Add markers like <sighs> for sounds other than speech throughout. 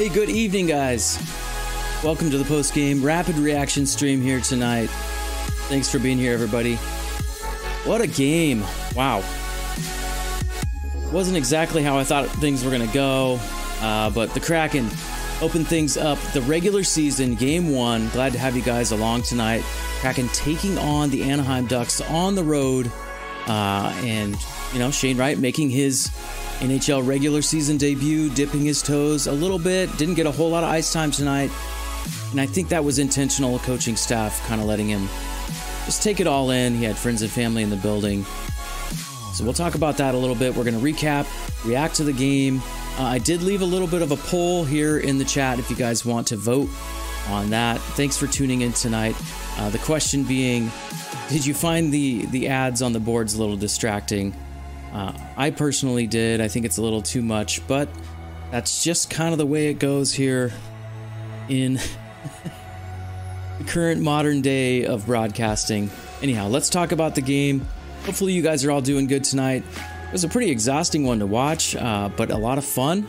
Hey, good evening, guys. Welcome to the post game rapid reaction stream here tonight. Thanks for being here, everybody. What a game! Wow. Wasn't exactly how I thought things were going to go, uh, but the Kraken opened things up. The regular season, game one. Glad to have you guys along tonight. Kraken taking on the Anaheim Ducks on the road. Uh, and, you know, Shane Wright making his NHL regular season debut, dipping his toes a little bit. Didn't get a whole lot of ice time tonight. And I think that was intentional coaching staff kind of letting him just take it all in. He had friends and family in the building. So we'll talk about that a little bit. We're going to recap, react to the game. Uh, I did leave a little bit of a poll here in the chat if you guys want to vote on that. Thanks for tuning in tonight. Uh, the question being, did you find the the ads on the boards a little distracting? Uh, I personally did. I think it's a little too much, but that's just kind of the way it goes here in <laughs> the current modern day of broadcasting. Anyhow, let's talk about the game. Hopefully, you guys are all doing good tonight. It was a pretty exhausting one to watch, uh, but a lot of fun.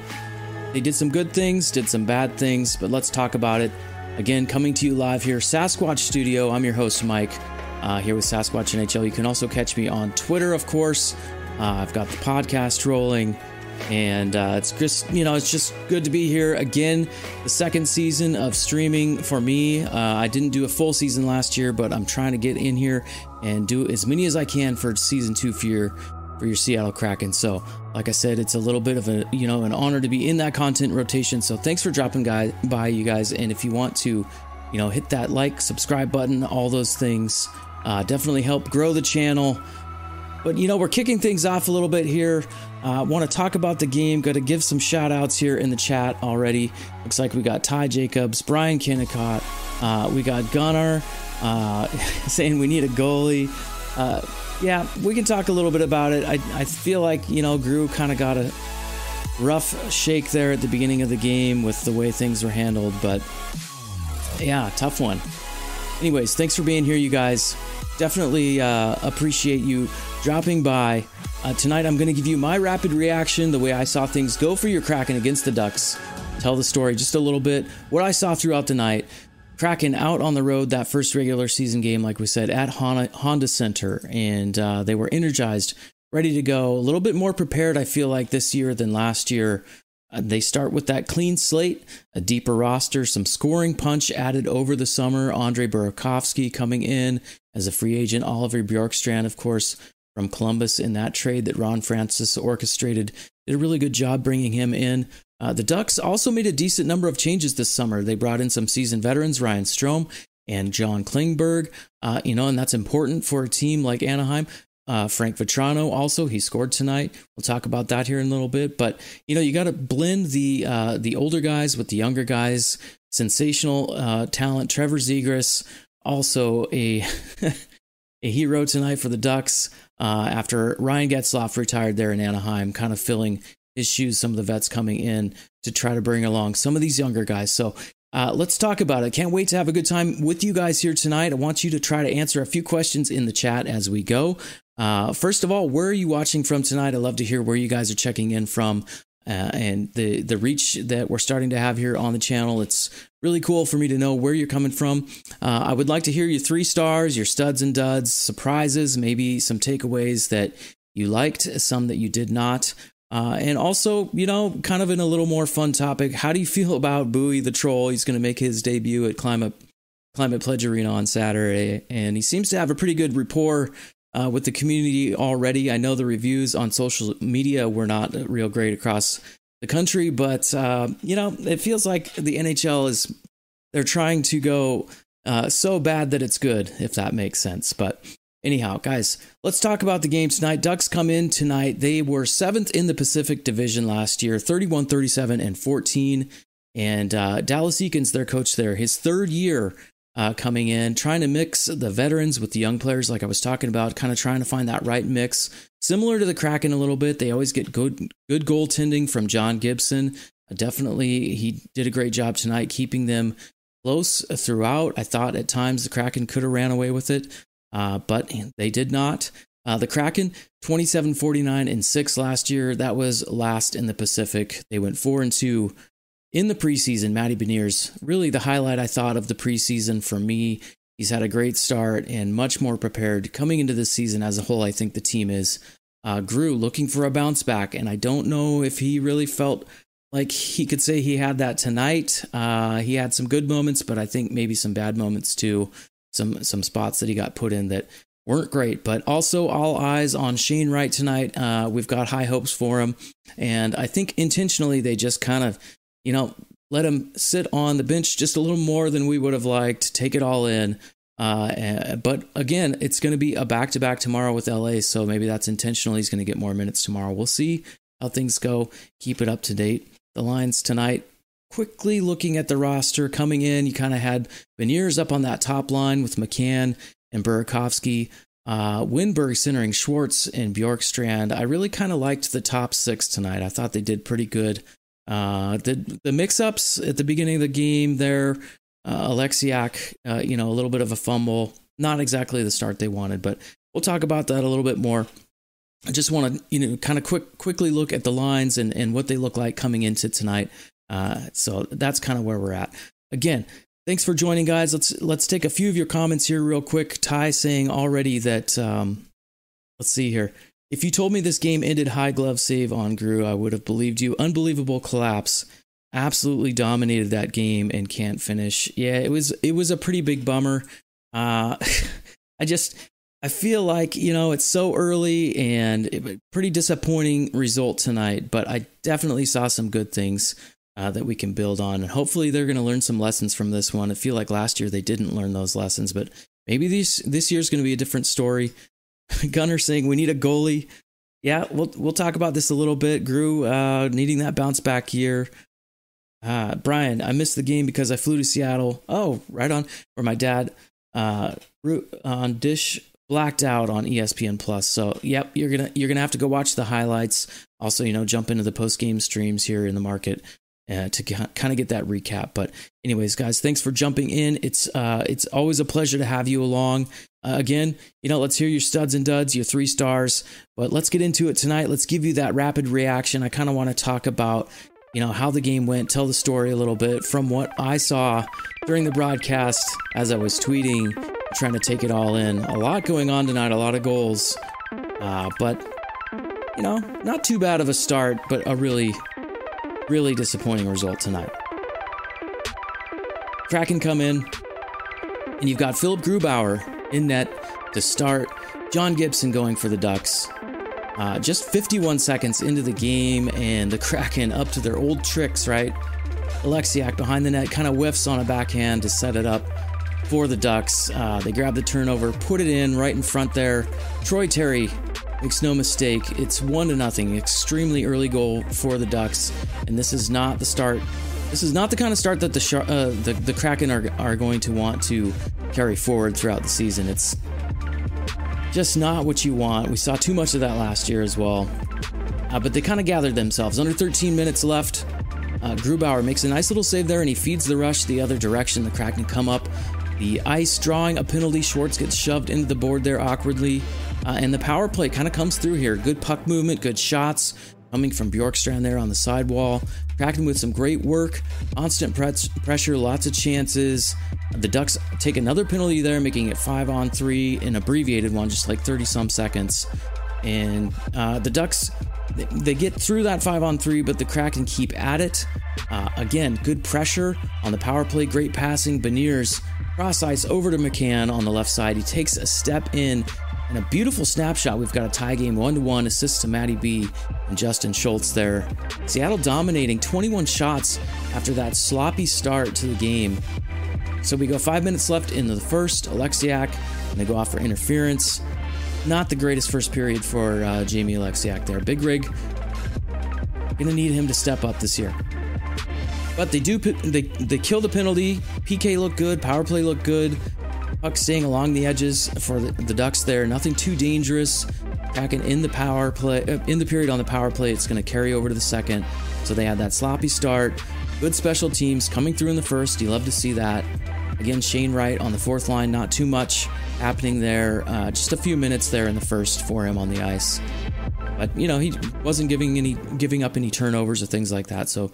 They did some good things, did some bad things, but let's talk about it. Again, coming to you live here, Sasquatch Studio. I'm your host, Mike, uh, here with Sasquatch NHL. You can also catch me on Twitter, of course. Uh, I've got the podcast rolling, and uh, it's just you know it's just good to be here again. The second season of streaming for me. Uh, I didn't do a full season last year, but I'm trying to get in here and do as many as I can for season two for your for your Seattle Kraken. So, like I said, it's a little bit of a you know an honor to be in that content rotation. So, thanks for dropping guy, by, you guys. And if you want to, you know, hit that like, subscribe button, all those things. Uh, definitely help grow the channel. But you know, we're kicking things off a little bit here. Uh, want to talk about the game. Got to give some shout outs here in the chat already. Looks like we got Ty Jacobs, Brian Kennicott, uh, we got Gunnar uh, <laughs> saying we need a goalie. Uh, yeah, we can talk a little bit about it. I, I feel like, you know, Gru kind of got a rough shake there at the beginning of the game with the way things were handled, but yeah, tough one. Anyways, thanks for being here, you guys. Definitely uh, appreciate you dropping by. Uh, tonight, I'm going to give you my rapid reaction, the way I saw things go for your Kraken against the Ducks. Tell the story just a little bit, what I saw throughout the night. Kraken out on the road that first regular season game, like we said, at Honda Center, and uh, they were energized, ready to go. A little bit more prepared, I feel like, this year than last year. Uh, they start with that clean slate, a deeper roster, some scoring punch added over the summer. Andre Burakovsky coming in as a free agent. Oliver Bjorkstrand, of course, from Columbus in that trade that Ron Francis orchestrated. Did a really good job bringing him in. Uh, the Ducks also made a decent number of changes this summer. They brought in some seasoned veterans, Ryan Strome and John Klingberg. Uh, you know, and that's important for a team like Anaheim. Uh, Frank Vatrano also he scored tonight. We'll talk about that here in a little bit. But you know, you got to blend the uh, the older guys with the younger guys. Sensational uh, talent, Trevor Zegras, also a <laughs> a hero tonight for the Ducks uh, after Ryan Getzlaf retired there in Anaheim, kind of filling his shoes. Some of the vets coming in to try to bring along some of these younger guys. So uh, let's talk about it. Can't wait to have a good time with you guys here tonight. I want you to try to answer a few questions in the chat as we go. Uh, first of all, where are you watching from tonight? I'd love to hear where you guys are checking in from. Uh, and the the reach that we're starting to have here on the channel. It's really cool for me to know where you're coming from. Uh, I would like to hear your three stars, your studs and duds, surprises, maybe some takeaways that you liked, some that you did not. Uh, and also, you know, kind of in a little more fun topic, how do you feel about Buoy the Troll? He's going to make his debut at Climate Climate Pledge Arena on Saturday, and he seems to have a pretty good rapport uh, with the community already. I know the reviews on social media were not real great across the country, but uh, you know, it feels like the NHL is they're trying to go uh, so bad that it's good, if that makes sense. But anyhow, guys, let's talk about the game tonight. Ducks come in tonight. They were seventh in the Pacific Division last year, 31, 37, and 14. And uh, Dallas Eakins, their coach there, his third year uh, coming in, trying to mix the veterans with the young players, like I was talking about, kind of trying to find that right mix. Similar to the Kraken a little bit, they always get good good goaltending from John Gibson. Uh, definitely, he did a great job tonight, keeping them close throughout. I thought at times the Kraken could have ran away with it, uh, but they did not. Uh, the Kraken 27 49 and 6 last year. That was last in the Pacific. They went 4 and 2 in the preseason, Matty Beniers, really the highlight I thought of the preseason for me. He's had a great start and much more prepared coming into this season as a whole. I think the team is. Uh, grew looking for a bounce back, and I don't know if he really felt like he could say he had that tonight. Uh, he had some good moments, but I think maybe some bad moments too. Some some spots that he got put in that weren't great. But also all eyes on Shane Wright tonight. Uh, we've got high hopes for him, and I think intentionally they just kind of you know, let him sit on the bench just a little more than we would have liked, take it all in. Uh, but again, it's going to be a back to back tomorrow with LA, so maybe that's intentional. He's going to get more minutes tomorrow. We'll see how things go. Keep it up to date. The lines tonight. Quickly looking at the roster coming in, you kind of had Beniers up on that top line with McCann and Burakovsky. Uh, Wennberg centering Schwartz and Bjorkstrand. I really kind of liked the top six tonight. I thought they did pretty good. Uh, the the mix ups at the beginning of the game there, uh, Oleksiak, uh, you know, a little bit of a fumble, not exactly the start they wanted, but we'll talk about that a little bit more. I just want to, you know, kind of quick quickly look at the lines and, and what they look like coming into tonight. Uh, so that's kind of where we're at. Again, thanks for joining, guys. Let's let's take a few of your comments here real quick. Ty saying already that um, let's see here. If you told me this game ended high glove save on Grew, I would have believed you. Unbelievable collapse. Absolutely dominated that game and can't finish. Yeah, it was it was a pretty big bummer. Uh, <laughs> I just I feel like you know it's so early and it, pretty disappointing result tonight, but I definitely saw some good things uh, that we can build on, and hopefully they're going to learn some lessons from this one. I feel like last year they didn't learn those lessons, but maybe this this year's going to be a different story. <laughs> Gunner saying we need a goalie. Yeah, we'll we'll talk about this a little bit. Grew uh, needing that bounce back year. Uh, Brian, I missed the game because I flew to Seattle. Oh, right on. Where my dad uh, on Dish blacked out on ESPN Plus. So, yep, you're gonna you're gonna have to go watch the highlights. Also, you know, jump into the post game streams here in the market uh, to kind of get that recap. But anyways, guys, thanks for jumping in. It's uh, it's always a pleasure to have you along. Uh, again, you know, let's hear your studs and duds, your three stars. But let's get into it tonight. Let's give you that rapid reaction. I kind of want to talk about, you know, how the game went, tell the story a little bit from what I saw during the broadcast as I was tweeting, trying to take it all in. A lot going on tonight, a lot of goals. Uh, but, you know, not too bad of a start, but a really, really disappointing result tonight. Kraken come in, and you've got Philipp Grubauer in net to start. John Gibson going for the Ducks. Uh, just 51 seconds into the game, and the Kraken up to their old tricks, right? Oleksiak behind the net kind of whiffs on a backhand to set it up for the Ducks. Uh, they grab the turnover, put it in right in front there. Troy Terry makes no mistake. It's one to nothing. Extremely early goal for the Ducks, and this is not the start. This is not the kind of start that the uh, the, the Kraken are, are going to want to carry forward throughout the season. It's just not what you want. We saw too much of that last year as well. Uh, but they kind of gathered themselves. Under 13 minutes left, uh, Grubauer makes a nice little save there and he feeds the rush the other direction. The Kraken come up the ice, drawing a penalty. Schwartz gets shoved into the board there awkwardly. Uh, and the power play kind of comes through here. Good puck movement, good shots coming from Bjorkstrand there on the sidewall. Kraken with some great work, constant press, pressure, lots of chances. The Ducks take another penalty there, making it five on three, an abbreviated one, just like 30 some seconds. And uh, the Ducks, they get through that five on three, but the Kraken keep at it. Uh, again, good pressure on the power play, great passing. Beniers cross ice over to McCann on the left side. He takes a step in and a beautiful snapshot. We've got a tie game, one to one assists to Matty B and Justin Schultz there. Seattle dominating 21 shots after that sloppy start to the game. So we go five minutes left in the first. Oleksiak, and they go off for interference. Not the greatest first period for uh, Jamie Oleksiak there. Big rig. Gonna need him to step up this year. But they do they they kill the penalty. PK looked good. Power play looked good. Puck staying along the edges for the, the Ducks there. Nothing too dangerous. Kraken in the power play uh, in the period on the power play. It's going to carry over to the second. So they had that sloppy start. Good special teams coming through in the first. You love to see that. Again, Shane Wright on the fourth line. Not too much happening there. Uh, just a few minutes there in the first for him on the ice. But you know he wasn't giving any giving up any turnovers or things like that. So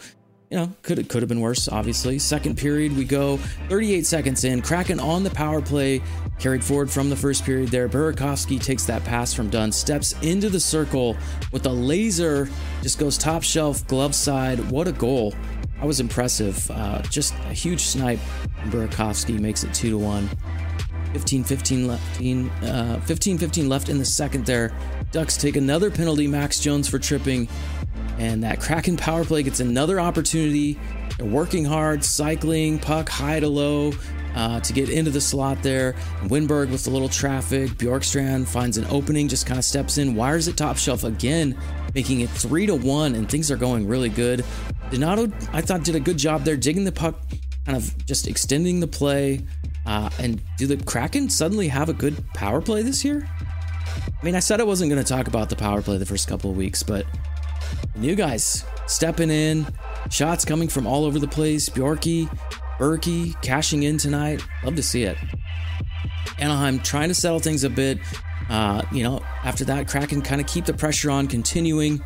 you know, could it could have been worse, obviously. Second period, we go 38 seconds in. Kraken on the power play, carried forward from the first period there. Burakovsky takes that pass from Dunn, steps into the circle with a laser, just goes top shelf, glove side. What a goal! That was impressive. Uh, just a huge snipe. Burakovsky makes it 2 to 1. 15 15 left, 15, uh, 15 15 left in the second there. Ducks take another penalty, Max Jones for tripping. And that Kraken power play gets another opportunity. They're working hard, cycling, puck high to low uh, to get into the slot there. Wennberg with a little traffic. Bjorkstrand finds an opening, just kind of steps in, wires it top shelf again, making it three to one, and things are going really good. Donato, I thought, did a good job there, digging the puck, kind of just extending the play. Uh, and do the Kraken suddenly have a good power play this year? I mean, I said I wasn't going to talk about the power play the first couple of weeks, but new guys stepping in, shots coming from all over the place. Bjorky, Berkey cashing in tonight. Love to see it. Anaheim trying to settle things a bit. Uh, you know, after that, Kraken kind of keep the pressure on, continuing.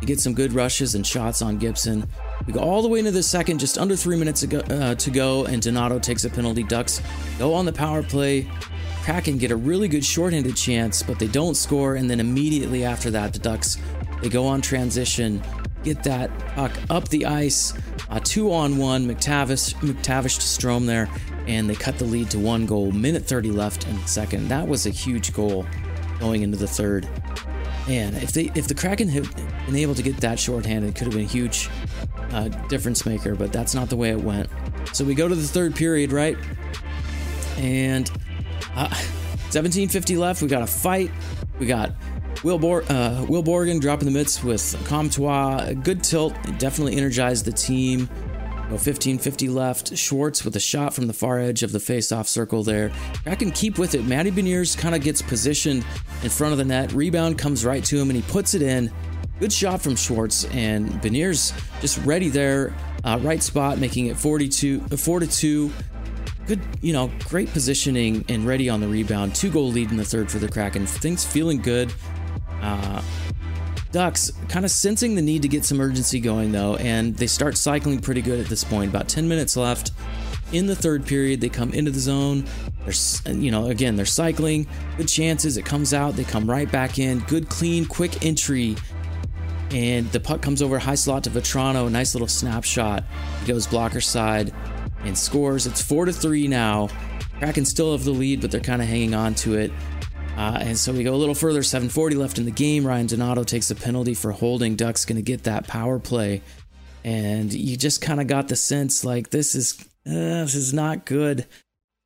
You get some good rushes and shots on Gibson. We go all the way into the second, just under three minutes ago, uh, to go, and Donato takes a penalty. Ducks go on the power play. Kraken get a really good shorthanded chance, but they don't score. And then immediately after that, the Ducks they go on transition, get that puck up the ice, two on one. McTavish, McTavish to Strome there, and they cut the lead to one goal. Minute 30 left in the second. That was a huge goal going into the third. Man, if they if the Kraken had been able to get that shorthanded, it could have been a huge uh, difference maker. But that's not the way it went. So we go to the third period, right? And uh, 1750 left. We got a fight. We got Will, Bor- uh, Will Borgen dropping the mitts with Comtois. A good tilt. Definitely energized the team. You know, 15-50 left. Schwartz with a shot from the far edge of the face-off circle there. Kraken keep with it. Matty Beniers kind of gets positioned in front of the net. Rebound comes right to him and he puts it in. Good shot from Schwartz and Beniers just ready there. Uh, right spot, making it 42, 4 to 2 good, you know, great positioning and ready on the rebound. Two goal lead in the third for the Kraken. Things feeling good. Uh, Ducks kind of sensing the need to get some urgency going though, and they start cycling pretty good at this point. About 10 minutes left in the third period, they come into the zone. They're, you know, again, they're cycling. Good chances. It comes out. They come right back in. Good, clean, quick entry. And the puck comes over high slot to Vatrano. Nice little snapshot. He goes blocker side and scores. It's four to three now. Kraken still have the lead, but they're kind of hanging on to it. Uh, and so we go a little further. 7:40 left in the game. Ryan Donato takes a penalty for holding. Duck's going to get that power play, and you just kind of got the sense like this is uh, this is not good.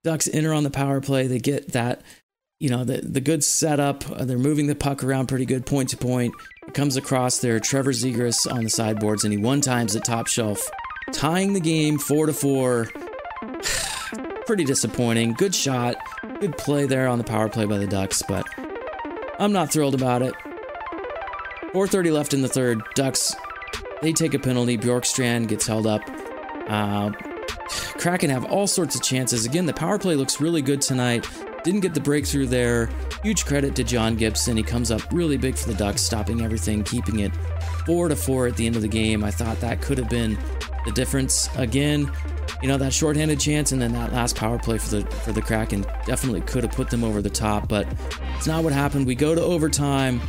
Ducks enter on the power play. They get that, you know, the the good setup. Uh, they're moving the puck around pretty good, point to point. It comes across there. Trevor Zegras on the sideboards, and he one times at top shelf, tying the game four to four. <sighs> pretty disappointing. Good shot, good play there on the power play by the Ducks, but I'm not thrilled about it. 4:30 left in the third. Ducks they take a penalty. Bjorkstrand gets held up. Uh, Kraken have all sorts of chances. Again, the power play looks really good tonight. Didn't get the breakthrough there. Huge credit to John Gibson. He comes up really big for the Ducks, stopping everything, keeping it four to four at the end of the game. I thought that could have been the difference. Again, you know that shorthanded chance and then that last power play for the for the Kraken definitely could have put them over the top, but it's not what happened. We go to overtime,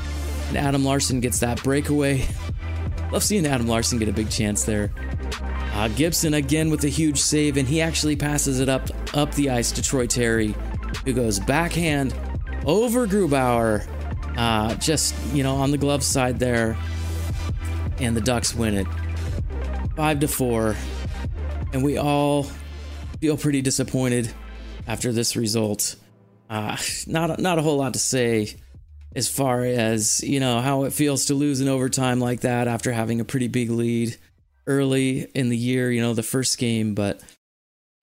and Adam Larsson gets that breakaway. <laughs> Love seeing Adam Larsson get a big chance there. Uh, Gibson again with a huge save, and he actually passes it up up the ice to Troy Terry, who goes backhand over Grubauer, uh, just you know on the glove side there, and the Ducks win it five to four and we all feel pretty disappointed after this result. Uh, not not a whole lot to say as far as you know how it feels to lose in overtime like that after having a pretty big lead early in the year. You know the first game, but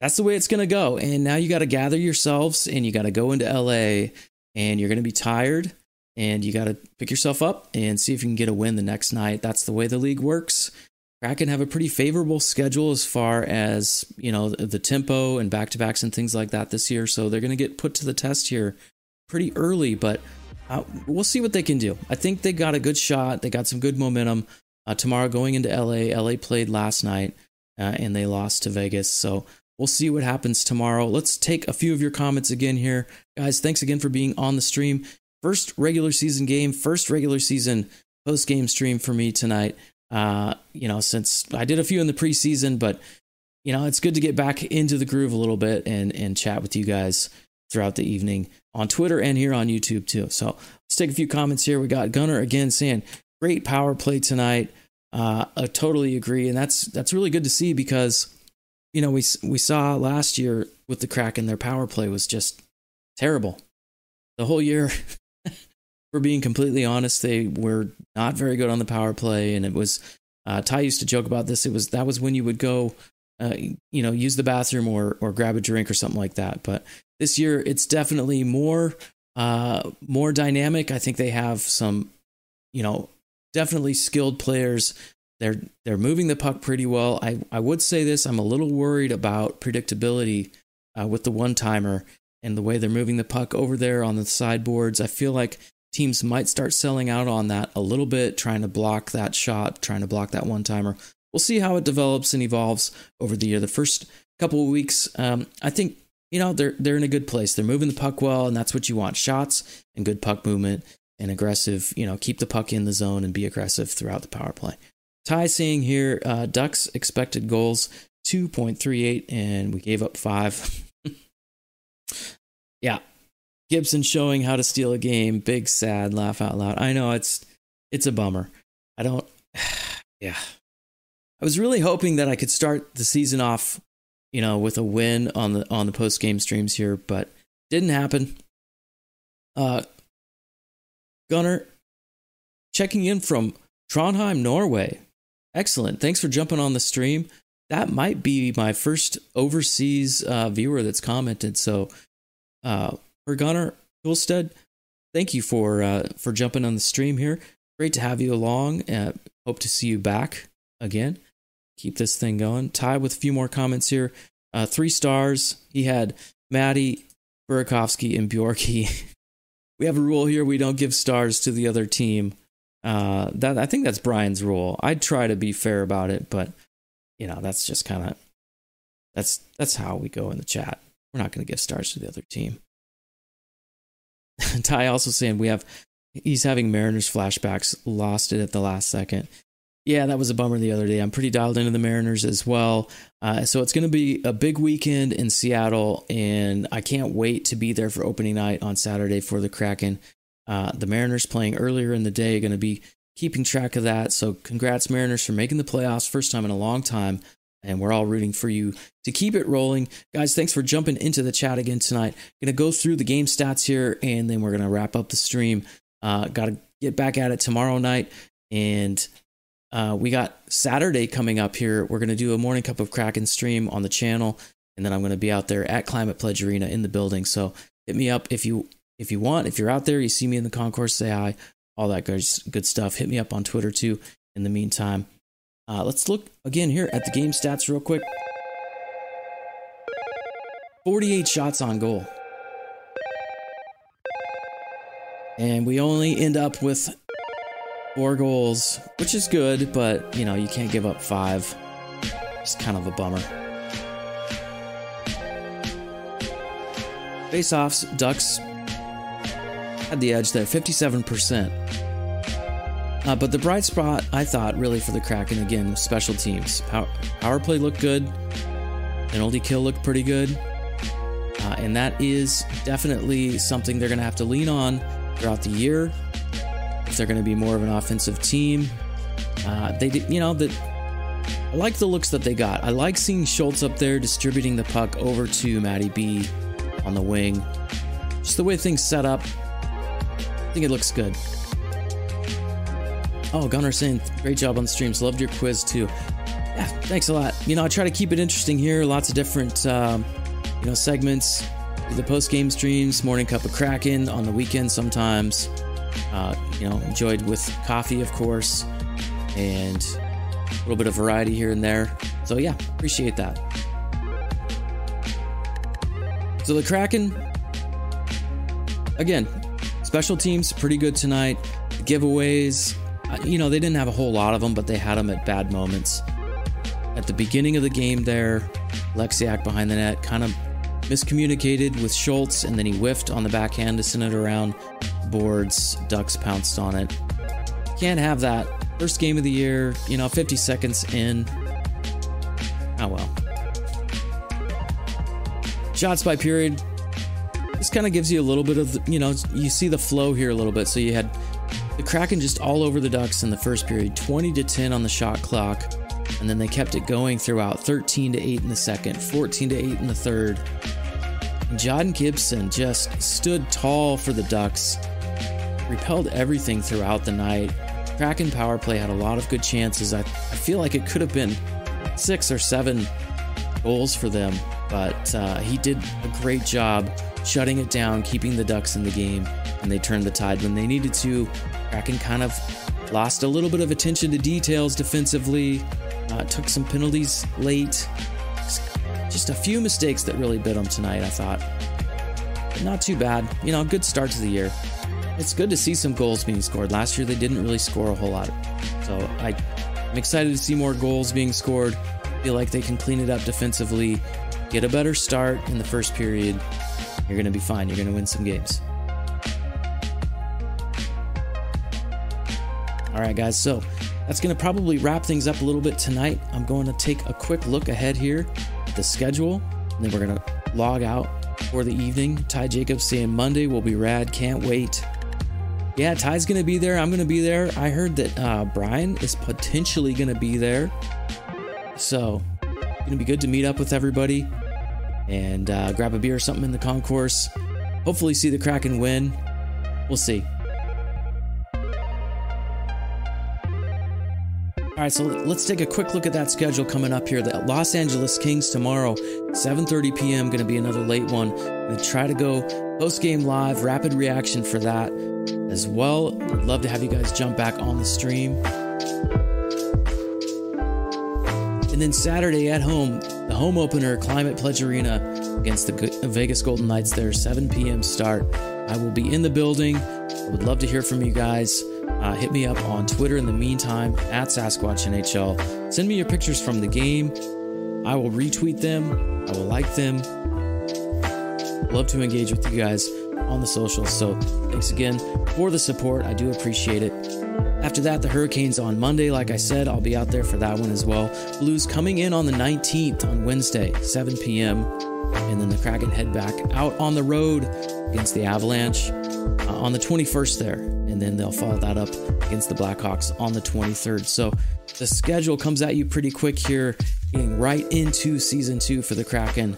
that's the way it's gonna go. And now you got to gather yourselves and you got to go into LA, and you're gonna be tired. And you got to pick yourself up and see if you can get a win the next night. That's the way the league works. Kraken have a pretty favorable schedule as far as you know the, tempo and back to backs and things like that this year. So they're going to get put to the test here pretty early, but uh, we'll see what they can do. I think they got a good shot. They got some good momentum. uh, tomorrow going into LA. LA played last night uh, and they lost to Vegas. So we'll see what happens tomorrow. Let's take a few of your comments again here. Guys, thanks again for being on the stream. First regular season game, first regular season post game stream for me tonight. Uh, you know, since I did a few in the preseason, but you know, it's good to get back into the groove a little bit and and chat with you guys throughout the evening on Twitter and here on YouTube too. So let's take a few comments here. We got Gunner again saying, "Great power play tonight." Uh, I totally agree, and that's that's really good to see because you know we we saw last year with the crack Kraken their power play was just terrible. The whole year, for being completely honest, they were not very good on the power play, and it was. Uh, Ty used to joke about this. It was that was when you would go uh, you know, use the bathroom or or grab a drink or something like that. But this year, it's definitely more uh, more dynamic. I think they have some, you know, definitely skilled players. They're they're moving the puck pretty well. I I would say this. I'm a little worried about predictability uh, with the one timer and the way they're moving the puck over there on the sideboards. I feel like teams might start selling out on that a little bit, trying to block that shot, trying to block that one timer we'll see how it develops and evolves over the year. The first couple of weeks, um, I think you know they're they're in a good place. They're moving the puck well, and that's what you want: shots and good puck movement and aggressive. You know, keep the puck in the zone and be aggressive throughout the power play. Ty seeing here, uh, Ducks expected goals two point three eight, and we gave up five. <laughs> yeah, Gibson showing how to steal a game. Big sad laugh out loud. I know it's it's a bummer. I don't. <sighs> Yeah, I was really hoping that I could start the season off, you know, with a win on the on the post game streams here, but didn't happen. Uh, Gunner, checking in from Trondheim, Norway. Excellent. Thanks for jumping on the stream. That might be my first overseas uh, viewer that's commented. So, uh, for Gunner Hulsted, thank you for uh, for jumping on the stream here. Great to have you along. Uh, hope to see you back again. Keep this thing going. Ty with a few more comments here. Uh, three stars. He had Matty, Burakovsky, and Bjorky. <laughs> we have a rule here: we don't give stars to the other team. Uh, that I think that's Brian's rule. I'd try to be fair about it, but you know that's just kind of that's that's how we go in the chat. We're not going to give stars to the other team. <laughs> Ty also saying we have he's having Mariners flashbacks, lost it at the last second. Yeah, that was a bummer the other day. I'm pretty dialed into the Mariners as well. Uh, so it's going to be a big weekend in Seattle, and I can't wait to be there for opening night on Saturday for the Kraken. Uh, the Mariners playing earlier in the day, are going to be keeping track of that. So congrats, Mariners, for making the playoffs, first time in a long time. And we're all rooting for you to keep it rolling. Guys, thanks for jumping into the chat again tonight. Going to go through the game stats here, and then we're going to wrap up the stream. Uh, Got to get back at it tomorrow night. And uh, we got Saturday coming up here. We're going to do a morning cup of Kraken stream on the channel, and then I'm going to be out there at Climate Pledge Arena in the building. So hit me up if you if you want. If you're out there, you see me in the concourse, say hi, all that good good stuff. Hit me up on Twitter too. In the meantime, uh, let's look again here at the game stats real quick. 48 shots on goal. And we only end up with Four goals, which is good, but you know, you can't give up five. It's kind of a bummer. Face offs, Ducks had the edge there, 57%. Uh, but the bright spot, I thought, really for the Kraken again, special teams. Power, power play looked good. Penalty kill looked pretty good. Uh, and that is definitely something they're going to have to lean on throughout the year if they're going to be more of an offensive team. Uh, they, you know, that I like the looks that they got. I like seeing Schultz up there distributing the puck over to Matty B on the wing. Just the way things set up, I think it looks good. Oh, Gunnar saying great job on the streams. Loved your quiz too. Yeah, thanks a lot. You know, I try to keep it interesting here. Lots of different, um, you know, segments. The post game streams, morning cup of Kraken on the weekend sometimes. Uh, you know, enjoyed with coffee, of course, and a little bit of variety here and there. So, yeah, appreciate that. So, the Kraken, again, special teams pretty good tonight. The giveaways, you know, they didn't have a whole lot of them, but they had them at bad moments. At the beginning of the game, there, Lexiak behind the net kind of miscommunicated with Schultz, and then he whiffed on the backhand to send it around boards. Ducks pounced on it. Can't have that. First game of the year, you know, 50 seconds in. Oh well. Shots by period. This kind of gives you a little bit of, you know, you see the flow here a little bit. So you had the Kraken just all over the Ducks in the first period, 20 to 10 on the shot clock. And then they kept it going throughout 13 to 8 in the second, 14 to 8 in the third. John Gibson just stood tall for the Ducks, repelled everything throughout the night. Kraken power play had a lot of good chances. I, I feel like it could have been six or seven goals for them, but uh, he did a great job shutting it down, keeping the Ducks in the game, and they turned the tide when they needed to. Kraken kind of lost a little bit of attention to details defensively, uh, took some penalties late. Just a few mistakes that really bit them tonight, I thought. But not too bad. You know, good start to the year. It's good to see some goals being scored. Last year, they didn't really score a whole lot. So I, I'm excited to see more goals being scored. Feel like they can clean it up defensively, get a better start in the first period. You're going to be fine. You're going to win some games. All right, guys. So that's going to probably wrap things up a little bit tonight. I'm going to take a quick look ahead here at the schedule, and then we're going to log out for the evening. Ty Jacobs saying Monday will be rad. Can't wait. Yeah, Ty's going to be there. I'm going to be there. I heard that uh, Brian is potentially going to be there. So, going to be good to meet up with everybody and uh, grab a beer or something in the concourse. Hopefully, see the Kraken win. We'll see. All right, so let's take a quick look at that schedule coming up here. The Los Angeles Kings tomorrow, 7:30 p.m. Going to be another late one. To try to go post game live, rapid reaction for that as well. I'd love to have you guys jump back on the stream. And then Saturday at home, the home opener, Climate Pledge Arena against the Vegas Golden Knights. There, 7 p.m. start. I will be in the building. I would love to hear from you guys. Uh, hit me up on Twitter in the meantime at Sasquatch NHL. Send me your pictures from the game. I will retweet them. I will like them. Love to engage with you guys on the socials. So thanks again for the support. I do appreciate it. After that, the Hurricanes on Monday. Like I said, I'll be out there for that one as well. Blues coming in on the 19th on Wednesday, 7 p.m. And then the Kraken head back out on the road against the Avalanche uh, on the 21st there and then they'll follow that up against the Blackhawks on the 23rd. So the schedule comes at you pretty quick here, getting right into season two for the Kraken.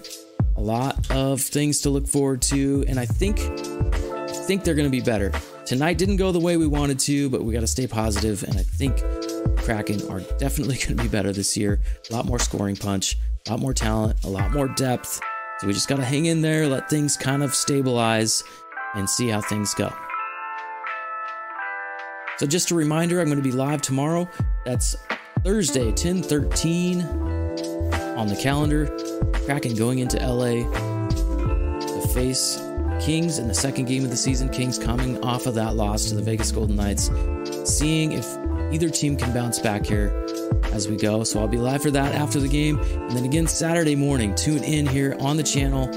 A lot of things to look forward to, and I think I think they're going to be better. Tonight didn't go the way we wanted to, but we got to stay positive, and I think Kraken are definitely <laughs> going to be better this year. A lot more scoring punch, a lot more talent, a lot more depth. So we just got to hang in there, let things kind of stabilize, and see how things go. So just a reminder, I'm going to be live tomorrow. That's Thursday, 10:13 on the calendar. Kraken going into LA to face Kings in the second game of the season. Kings coming off of that loss to the Vegas Golden Knights, seeing if either team can bounce back here as we go. So I'll be live for that after the game, and then again Saturday morning. Tune in here on the channel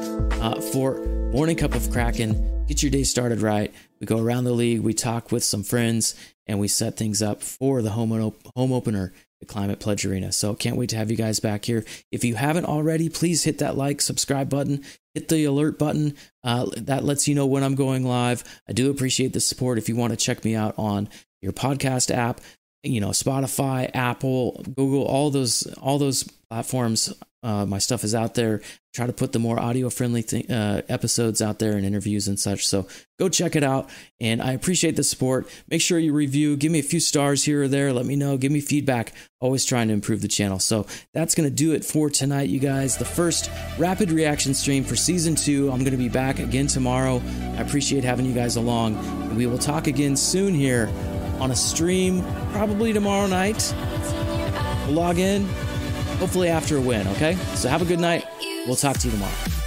uh, for Morning Cup of Kraken. Get your day started right. We go around the league, we talk with some friends, and we set things up for the home, home opener, the Climate Pledge Arena. So can't wait to have you guys back here. If you haven't already, please hit that like, subscribe button, hit the alert button. Uh, that lets you know when I'm going live. I do appreciate the support. If you want to check me out on your podcast app, you know, Spotify, Apple, Google, all those, all those platforms uh, my stuff is out there. Try to put the more audio friendly th- uh, episodes out there and interviews and such. So go check it out. And I appreciate the support. Make sure you review, give me a few stars here or there. Let me know, give me feedback. Always trying to improve the channel. So that's going to do it for tonight, you guys. The first rapid reaction stream for season two. I'm going to be back again tomorrow. I appreciate having you guys along. We will talk again soon here on a stream, probably tomorrow night. We'll log in hopefully after a win, okay? So have a good night. We'll talk to you tomorrow.